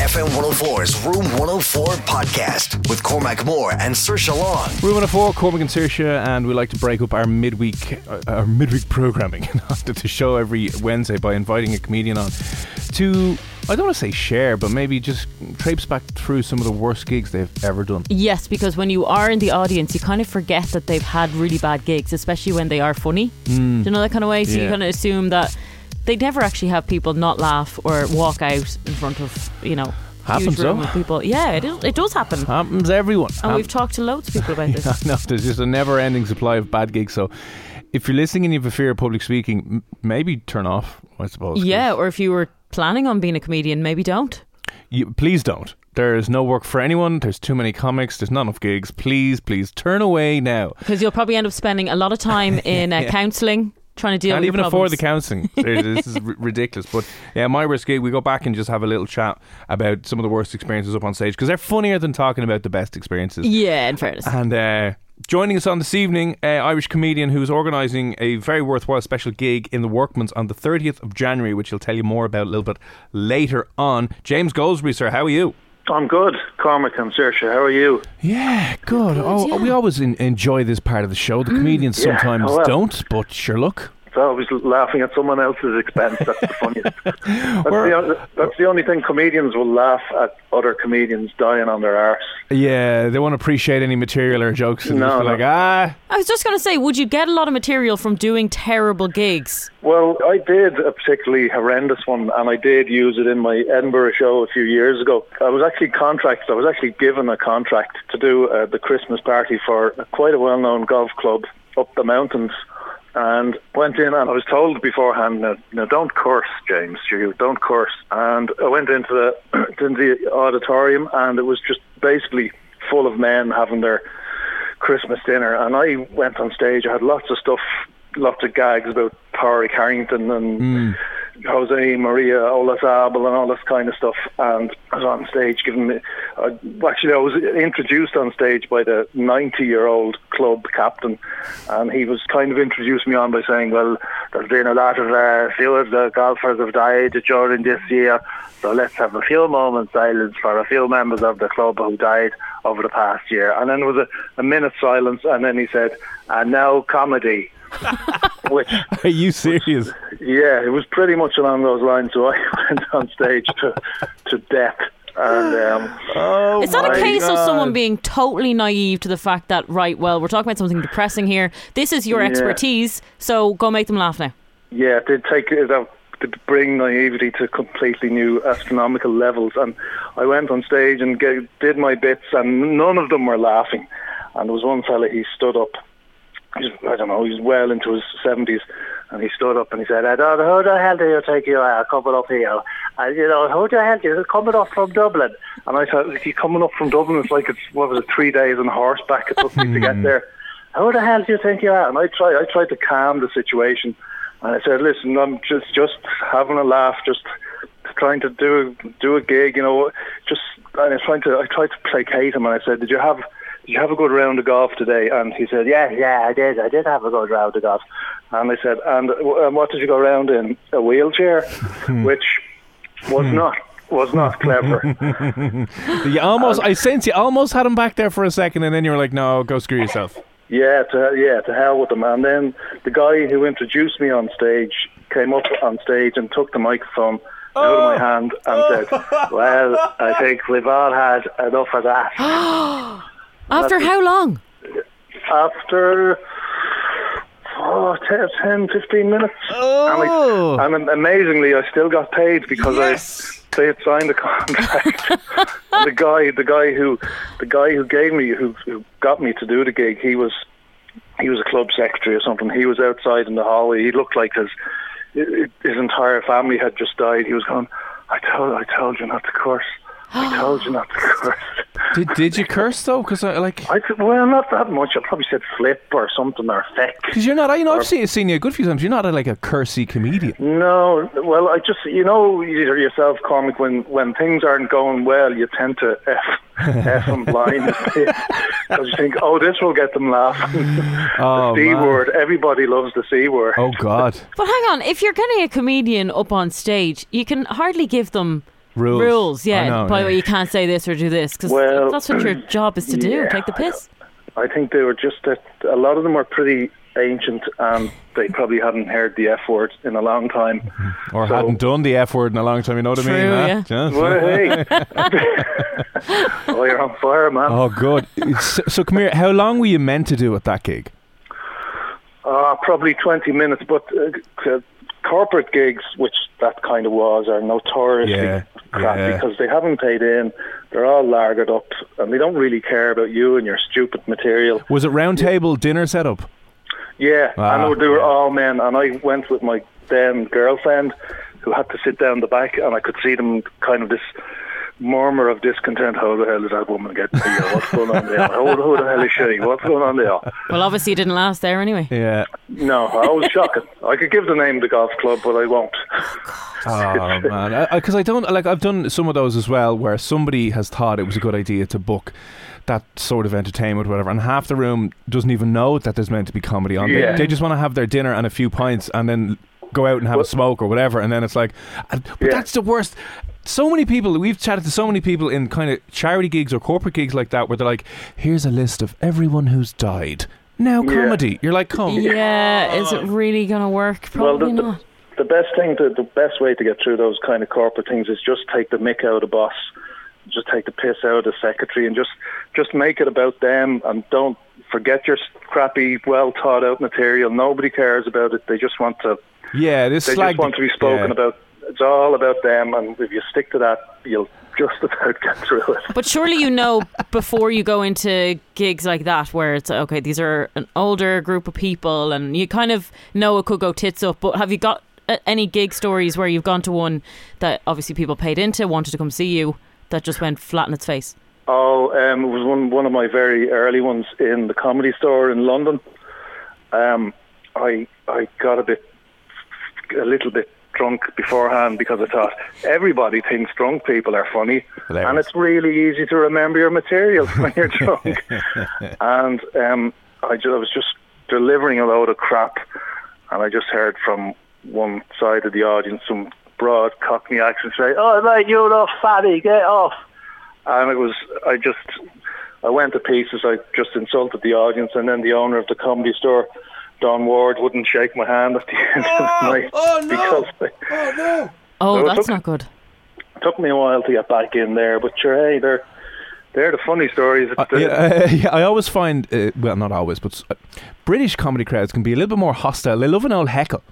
FM 104's Room 104 podcast with Cormac Moore and Saoirse Long. Room 104, Cormac and Saoirse, and we like to break up our midweek uh, our midweek programming to the show every Wednesday by inviting a comedian on to I don't want to say share, but maybe just traipse back through some of the worst gigs they've ever done. Yes, because when you are in the audience, you kind of forget that they've had really bad gigs, especially when they are funny. Mm. Do you know that kind of way? So you kind of assume that they never actually have people not laugh or walk out in front of, you know, Happens, huge room though. of people. Yeah, it, is, it does happen. Happens everyone. And Hap- we've talked to loads of people about this. I know there's just a never-ending supply of bad gigs. So if you're listening and you have a fear of public speaking, m- maybe turn off. I suppose. Yeah, or if you were planning on being a comedian, maybe don't. you, please don't. There's no work for anyone. There's too many comics. There's not enough gigs. Please, please turn away now. Because you'll probably end up spending a lot of time in uh, Yeah. counselling, trying to deal Can't with even afford the counselling. this is r- ridiculous. But yeah, my worst gig, we go back and just have a little chat about some of the worst experiences up on stage because they're funnier than talking about the best experiences. Yeah, in fairness. And uh, joining us on this evening, uh, Irish comedian who's organising a very worthwhile special gig in the Workman's on the 30th of January, which he'll tell you more about a little bit later on. James Goldsbury, sir, how are you? I'm good, Cormac and Saoirse. How are you? Yeah, good. oh, yeah. we always in, enjoy this part of the show. The mm. comedians Yeah, sometimes well. don't, but sure, look. It's always laughing at someone else's expense. That's the funniest. That's, the, that's the only thing comedians will laugh at other comedians dying on their arse. Yeah, they won't appreciate any material or jokes. And No, just be no. like, ah, I was just going to say, would you get a lot of material from doing terrible gigs? Well, I did a particularly horrendous one, and I did use it in my Edinburgh show a few years ago. I was actually contracted. I was actually given a contract to do uh, the Christmas party for quite a well-known golf club up the mountains. And went in, and I was told beforehand, "Now, now don't curse, James. You don't curse." And I went into the into the auditorium, and it was just basically full of men having their Christmas dinner, and I went on stage. I had lots of stuff, lots of gags about Pádraig Harrington and hmm. Jose Maria Olazabal and all this kind of stuff. And I was on stage giving me. Uh, actually, I was introduced on stage by the 90-year-old club captain, and he was kind of introduced me on by saying, "Well, there's been a lot of uh, few of the golfers have died during this year, so let's have a few moments silence for a few members of the club who died over the past year." And then there was a, a minute silence, and then he said, "And now comedy." Which, are you serious? yeah, it was pretty much along those lines. So I went on stage to to death, and um, Oh, Is that a my case of someone being totally naive to the fact that, right, well, we're talking about something depressing here. This is your Yeah. expertise, so go make them laugh now. yeah, it did take it out to bring naivety to completely new astronomical levels. And I went on stage and ga- did my bits, and none of them were laughing. And there was one fella, he stood up. He's, I don't know, he's well into his seventies, and he stood up and he said, "I don't know who the hell do you think you are coming up here? And you know, who the hell do you coming up from Dublin?" And I thought, "Is he coming up from Dublin? It's like it's what was it, three days on horseback it took me to get hmm. there." Who the hell do you think you are? And I tried, I tried to calm the situation, and I said, "Listen, I'm just just having a laugh, just trying to do do a gig, you know, just." And I was trying to, I tried to placate him, and I said, "Did you have, did you have a good round of golf today?" And he said, "Yeah, yeah, I did. I did have a good round of golf." And I said, "And, uh, what did you go round in? A wheelchair?" Which was not was not clever. You almost, I sense you almost had him back there for a second, and then you were like, "No, go screw yourself." Yeah, to yeah, to hell with them. And then the guy who introduced me on stage came up on stage and took the microphone out of my hand and said, "Well, I think we've all had enough of that." After how long? After oh, 10, 10 15 minutes, Oh. and, I, and amazingly, I still got paid because Yes. I they had signed a contract. the guy, the guy who, the guy who gave me, who, who got me to do the gig, he was he was a club secretary or something. He was outside in the hallway. He looked like his his entire family had just died. He was going, "I told, I told you not to curse. I told you not to curse." Did Did you curse though? Because I like. I said, "Well, not that much. I probably said flip or something or feck." Because you're not, I- you know, I've seen, seen you a good few times. You're not a, like a cursey comedian. No, well, I just you know you- yourself, Cormac. When when things aren't going well, you tend to f f them blind because you think, "Oh, this will get them laughing." Oh, the c man. word. Everybody loves the c word. Oh God, But hang on, if you're getting a comedian up on stage, you can hardly give them rules. yeah. Know, by the yeah. way, you can't say this or do this because Well, that's what your job is to do. yeah, Take the piss. I think they were just that a lot of them were pretty ancient and they probably hadn't heard the f word in a long time. or so- hadn't done the F word in a long time. You know what I mean? True, huh? yeah. Just- Well, hey. oh, you're on fire, man. Oh, good. So, so come here. How long were you meant to do at that gig? Uh, probably 20 minutes, but uh, corporate gigs, which that kind of was, are notoriously Yeah, crap yeah. because they haven't paid in. They're all lagered up and they don't really care about you and your stupid material. Was it round table dinner setup? Yeah, Ah, and they were, they were yeah. all men, and I went with my then girlfriend who had to sit down the back, and I could see them kind of this murmur of discontent. How the hell did that woman get here? What's going on there? Who, who the hell is she? What's going on there? Well, obviously, it didn't last there anyway. Yeah. No, I was shocking. I could give the name of the golf club, but I won't. Oh man, because I, don't like. I've done some of those as well, where somebody has thought it was a good idea to book that sort of entertainment, whatever, and half the room doesn't even know that there's meant to be comedy on. They, Yeah. they just want to have their dinner and a few pints, and then go out and have a smoke or whatever, and then it's like, but Yeah. that's the worst. So many people, we've chatted to so many people in kind of charity gigs or corporate gigs like that, where they're like, "Here's a list of everyone who's died." Now Yeah. comedy. You're like, come. Yeah, is it really going to work? Well, Probably the, not. the, the best thing, to, the best way to get through those kind of corporate things is just take the mick out of the boss, just take the piss out of the secretary, and just just make it about them, and don't forget your crappy, well thought out material. Nobody cares about it. They just want to. Yeah, this They slag just want to be spoken yeah. about. It's all about them, and if you stick to that, you'll just about get through it. But surely you know before you go into gigs like that where it's okay, these are an older group of people and you kind of know it could go tits up. But have you got uh, any gig stories where you've gone to one that obviously people paid into, wanted to come see you, that just went flat in its face? Oh, um, it was one one of my very early ones in the comedy store in London. Um, I I got a bit a little bit drunk beforehand because I thought everybody thinks drunk people are funny, Hilarious. and it's really easy to remember your material when you're drunk. and um, I, ju- I was just delivering a load of crap, and I just heard from one side of the audience some broad Cockney accent say, "Oh, mate, you little fatty, get off." and it was I just I went to pieces. I just insulted the audience, and then the owner of the comedy store, Don Ward, wouldn't shake my hand at the end of the night oh, no. because it Oh, No, it that's took- not good. took me a while to get back in there. But sure, hey, they're they're the funny stories. Uh, the- yeah, uh, yeah, I always find, uh, well, not always, but uh, British comedy crowds can be a little bit more hostile. They love an old heckle.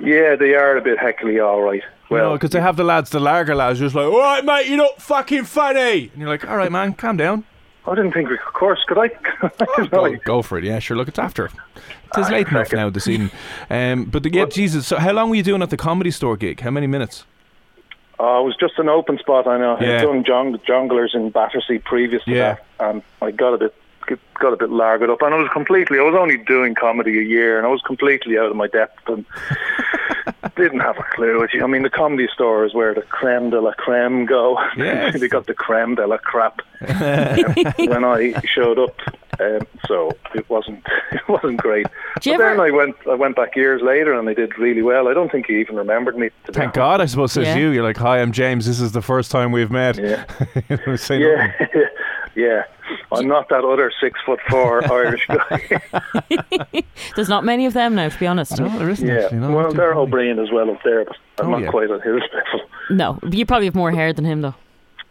yeah, they are a bit heckly, all right. Well, Well, because they have the lads, the larger lads, just like, all right, mate, you're not fucking funny. And you're like, all right, man, calm down. I didn't think we could course. Could I? Go, go for it. Yeah, sure. Look, it's after. It is late enough now this evening. Um, but the, yeah, Jesus. So, how long were you doing at the comedy store gig? How many minutes? Oh, it was just an open spot. I know. Yeah. I'd done jong- Jongleurs in Battersea previous to Yeah. that, and I got a bit got a bit larged up, and I was completely. I was only doing comedy a year, and I was completely out of my depth, and didn't have a clue. I mean, the comedy store is where the creme de la creme go. Yes. they got the creme de la crap. when I showed up, Um, so it wasn't it wasn't great. But Do you then I went I went back years later and I did really well. I don't think he even remembered me. To Thank honest. God, I suppose, says Yeah. you. You're like, hi, I'm James. This is the first time we've met. Yeah. You know, say Yeah, yeah. I'm not that other six foot four Irish guy. There's not many of them now, to be honest. No, there isn't. yeah. actually, no, well, they're funny. Ó Briain as well up there, but I'm Oh, not yeah. quite at his level. No, you probably have more hair than him, though.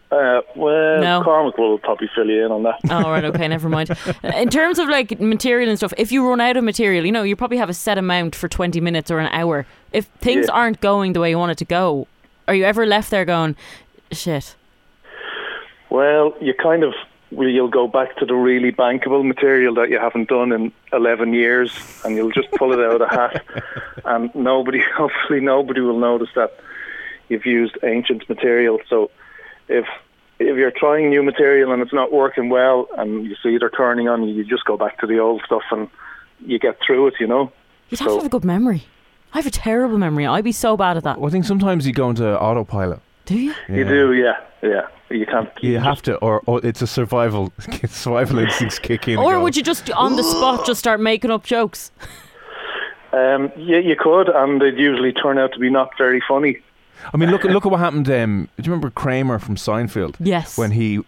Uh, well, No. Cormac will probably fill you in on that. Oh, right, okay, never mind. In terms of like material and stuff, if you run out of material, you know, you probably have a set amount for 20 minutes or an hour. If things Yeah. aren't going the way you want it to go, are you ever left there going, shit? Well, you kind of well, you'll go back to the really bankable material that you haven't done in 11 years, and you'll just pull it out of the hat, and nobody, hopefully, nobody will notice that you've used ancient material. So, if if you're trying new material and it's not working well, and you see they're turning on you, you just go back to the old stuff and you get through it. You know. You'd have So- to have a good memory. I have a terrible memory. I'd be so bad at that. Well, I think sometimes you go into autopilot. Do you? You do, yeah, yeah. You can't. You have to, or, or it's a survival survival instincts kick in. Or would you just on the spot just start making up jokes? Um, yeah, you could, and they'd usually turn out to be not very funny. I mean, look look at what happened. Um, do you remember Kramer from Seinfeld? Yes. When he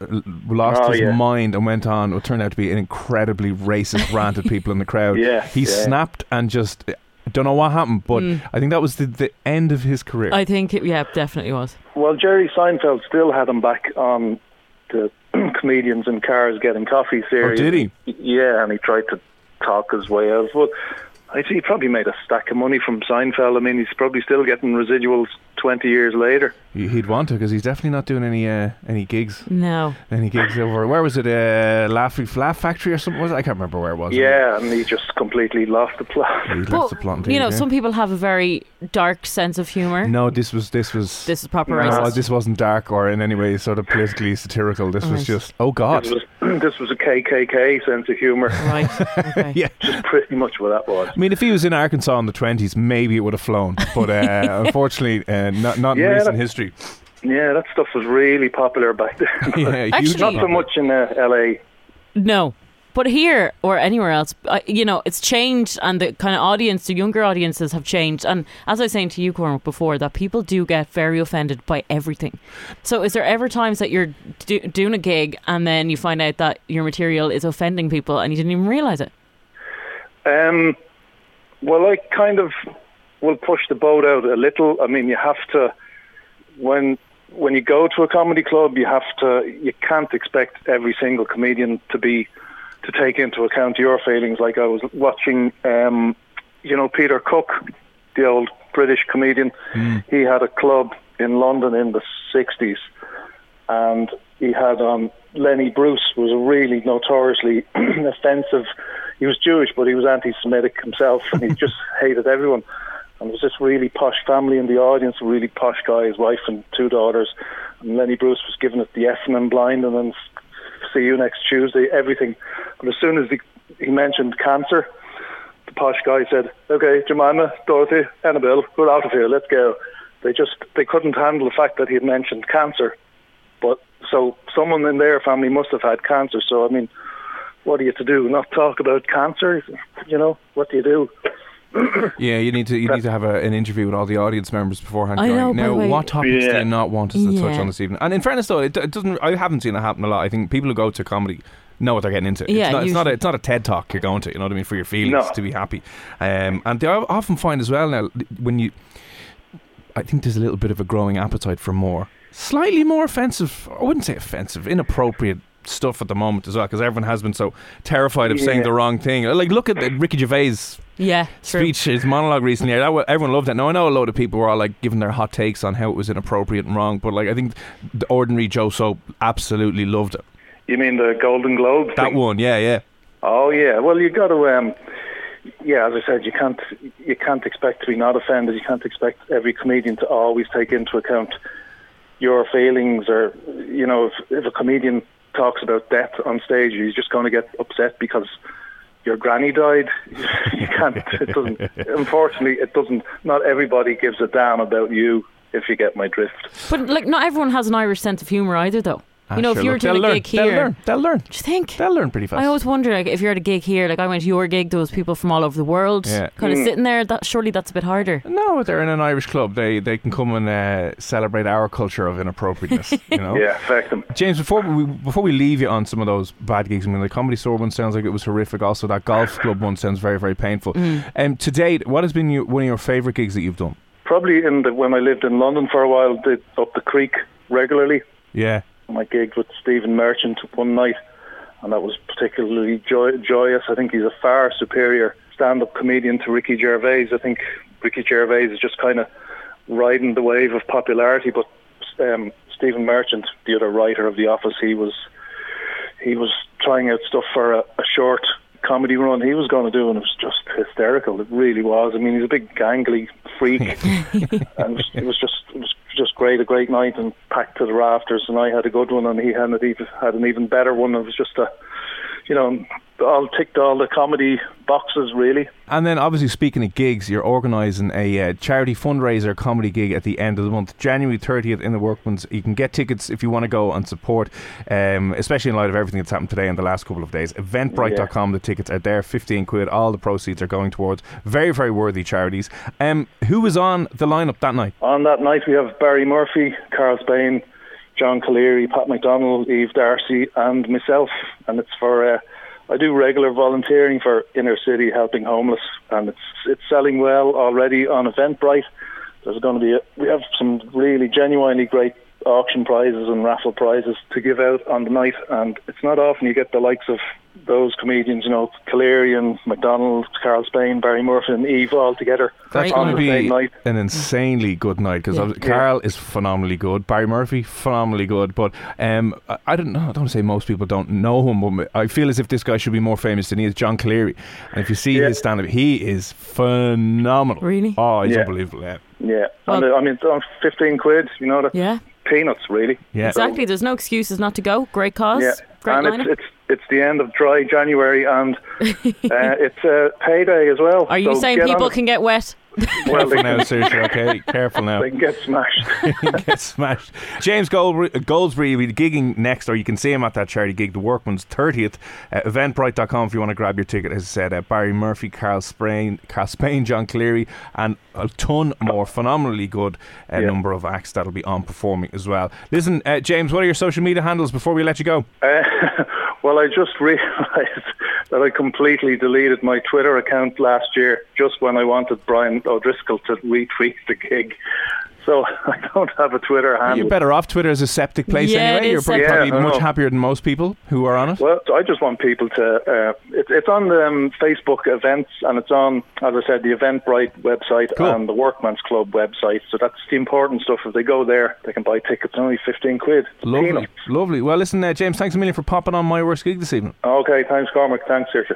lost Oh, his yeah. mind and went on, what turned out to be an incredibly racist rant at people in the crowd. Yeah, he yeah. snapped and just don't know what happened, but mm. I think that was the, the end of his career. I think, it, yeah, definitely was. Well, Jerry Seinfeld still had him back on the comedians in cars getting coffee series. Oh, did he? Yeah, and he tried to talk his way out. But I think he probably made a stack of money from Seinfeld. I mean, he's probably still getting residuals twenty years later. He- He'd want to because he's definitely not doing any uh, any gigs. No. Any gigs over where was it? Uh, Laugh Laugh Factory or something? Was it? I can't remember where it was. Yeah, and he just completely lost the plot. he left But, the plot. you know, yeah. some people have a very dark sense of humour. No, this was this was This is proper No, No, racist. this wasn't dark or in any way sort of politically satirical. This was just oh god. This was this was a KKK sense of humour. Right. Okay. Yeah. Just pretty much what that was. I mean, if he was in Arkansas in the twenties, maybe it would have flown. But uh, unfortunately, uh, not not in Yeah, recent that- history. Yeah, that stuff was really popular back then. Yeah, huge Actually- Not so much in uh, LA. No. But here or anywhere else, I, you know, it's changed, and the kind of audience, the younger audiences have changed. And as I was saying to you, Cormac, before, that people do get very offended by everything. So, is there ever times that you're do- doing a gig and then you find out that your material is offending people and you didn't even realize it? Um, well, I kind of will push the boat out a little. I mean, you have to when when you go to a comedy club, you have to you can't expect every single comedian to be to take into account your feelings. Like I was watching, um, you know, Peter Cook, the old British comedian. He had a club in London in the '60s, and he had um, Lenny Bruce was a really notoriously offensive. He was Jewish, but he was anti-Semitic himself, and he just hated everyone. And there was this really posh family in the audience, a really posh guy, his wife and two daughters. And Lenny Bruce was giving it the effing blind, and then see you next Tuesday, everything. But as soon as he, he mentioned cancer, the posh guy said, "Okay, Jemima, Dorothy, Annabelle, we're out of here. Let's go." They just they couldn't handle the fact that he had mentioned cancer. But so someone in their family must have had cancer. So I mean, what are you to do? Not talk about cancer? You know, what do you do? Yeah, you need to you need to have a, an interview with all the audience members beforehand. I going, know, now, what topics do you not want us to touch on this evening? And in fairness, though, it, it doesn't. I haven't seen it happen a lot. I think people who go to comedy know what they're getting into. Yeah, it's not, it's not a it's not a TED talk you're going to. You know what I mean? For your feelings No. to be happy, um, and they often find as well now when you. I think there's a little bit of a growing appetite for more, slightly more offensive. I wouldn't say offensive, inappropriate stuff at the moment as well, because everyone has been so terrified of saying the wrong thing. Like, look at the Ricky Gervais Yeah, true. speech, his monologue recently. That, everyone loved it. Now I know a load of people were all like giving their hot takes on how it was inappropriate and wrong, but like I think the ordinary Joe Soap absolutely loved it. You mean the Golden Globe? That thing? one, yeah, yeah. Oh yeah. Well, you got to. Um, yeah, as I said, you can't you can't expect to be not offended. You can't expect every comedian to always take into account your feelings, or you know, if, if a comedian talks about death on stage, he's just going to get upset because your granny died. you can't. It doesn't. Unfortunately, it doesn't. Not everybody gives a damn about you. If you get my drift. But like, not everyone has an Irish sense of humour either, though. You know, if you were look, doing a learn. gig They'll learn. They'll learn. do you think? They'll learn pretty fast. I always wonder, like, if you're at a gig here, like I went to your gig, there was people from all over the world, Yeah. kind of sitting there. That surely that's a bit harder. No, they're in an Irish club. They they can come and uh, celebrate our culture of inappropriateness. you know. Yeah, affect them. James, before we before we leave you on some of those bad gigs, I mean, the comedy store one sounds like it was horrific. Also, that golf club one sounds very very painful. Um, to date, what has been your, one of your favourite gigs that you've done? Probably in the, when I lived in London for a while, did up the creek regularly. Yeah, My gigged with Stephen Merchant one night, and that was particularly joy- joyous. I think he's a far superior stand-up comedian to Ricky Gervais. I think Ricky Gervais is just kind of riding the wave of popularity, but um, Stephen Merchant, the other writer of The Office, he was he was trying out stuff for a, a short comedy run he was going to do, and it was just hysterical. It really was. I mean, he's a big gangly freak, and it was, it was just it was just great, a great night, and packed to the rafters. And I had a good one, and he had an even had an even better one. It was just a, you know, all ticked all the comedy boxes really. and then obviously speaking of gigs, you're organising a uh, charity fundraiser comedy gig at the end of the month, January 30th in the Workman's. You can get tickets if you want to go and support, um, especially in light of everything that's happened today and the last couple of days. Eventbrite.com, the tickets are there, 15 quid. All the proceeds are going towards very very worthy charities. Um, who was on the lineup that night? On that night, we have Barry Murphy, Karl Spain, John Cleary, Pat McDonald, Eve Darcy, and myself. And it's for uh, I do regular volunteering for inner city helping homeless, and it's it's selling well already on Eventbrite. There's going to be a, we have some really genuinely great auction prizes and raffle prizes to give out on the night, and it's not often you get the likes of those comedians, you know, Cleary and McDonald, Karl Spain, Barry Murphy, and Eve all together That's going to be night. an insanely good night because Yeah. Karl is phenomenally good. Barry Murphy, phenomenally good. But um, I, I don't know. I don't want to say most people don't know him, but I feel as if this guy should be more famous than he is. John Cleary, and if you see Yeah. his stand-up, he is phenomenal. Really? Oh, he's Yeah. unbelievable. Yeah. Yeah, Well- and uh, I mean, 15 quid, you know, that's Yeah, peanuts, really. Yeah. exactly. There's no excuses not to go. Great cause. Yeah, Great and lineup. it's, it's it's the end of dry January, and uh, it's a payday as well. Are you so saying people can get wet? Well, Careful now, can, Saoirse, okay? Careful now. they can get smashed. Get smashed. James Gold- Goldsbury will be gigging next, or you can see him at that charity gig, the Workman's 30th. Uh, Eventbrite.com if you want to grab your ticket. As I said, uh, Barry Murphy, Karl Spain, Karl Spain, John Cleary, and a ton more phenomenally good uh, Yeah. number of acts that'll be on performing as well. Listen, uh, James, what are your social media handles before we let you go? Well, I just realised that I completely deleted my Twitter account last year just when I wanted Brian O'Driscoll to retweet the gig. So I don't have a Twitter handle. You're better off. Twitter is a septic place Yeah, anyway. You're probably, septic. probably Yeah, much know. happier than most people who are on it. Well, I just want people to. Uh, it, it's on the um, Facebook events, and it's on, as I said, the Eventbrite website Cool. and the Workman's Club website. So that's the important stuff. If they go there, they can buy tickets only fifteen quid. Lovely, Peanuts. lovely. Well, listen, uh, James, thanks a million for popping on my worst gig this evening. Okay, thanks, Cormac. Thanks, Saoirse.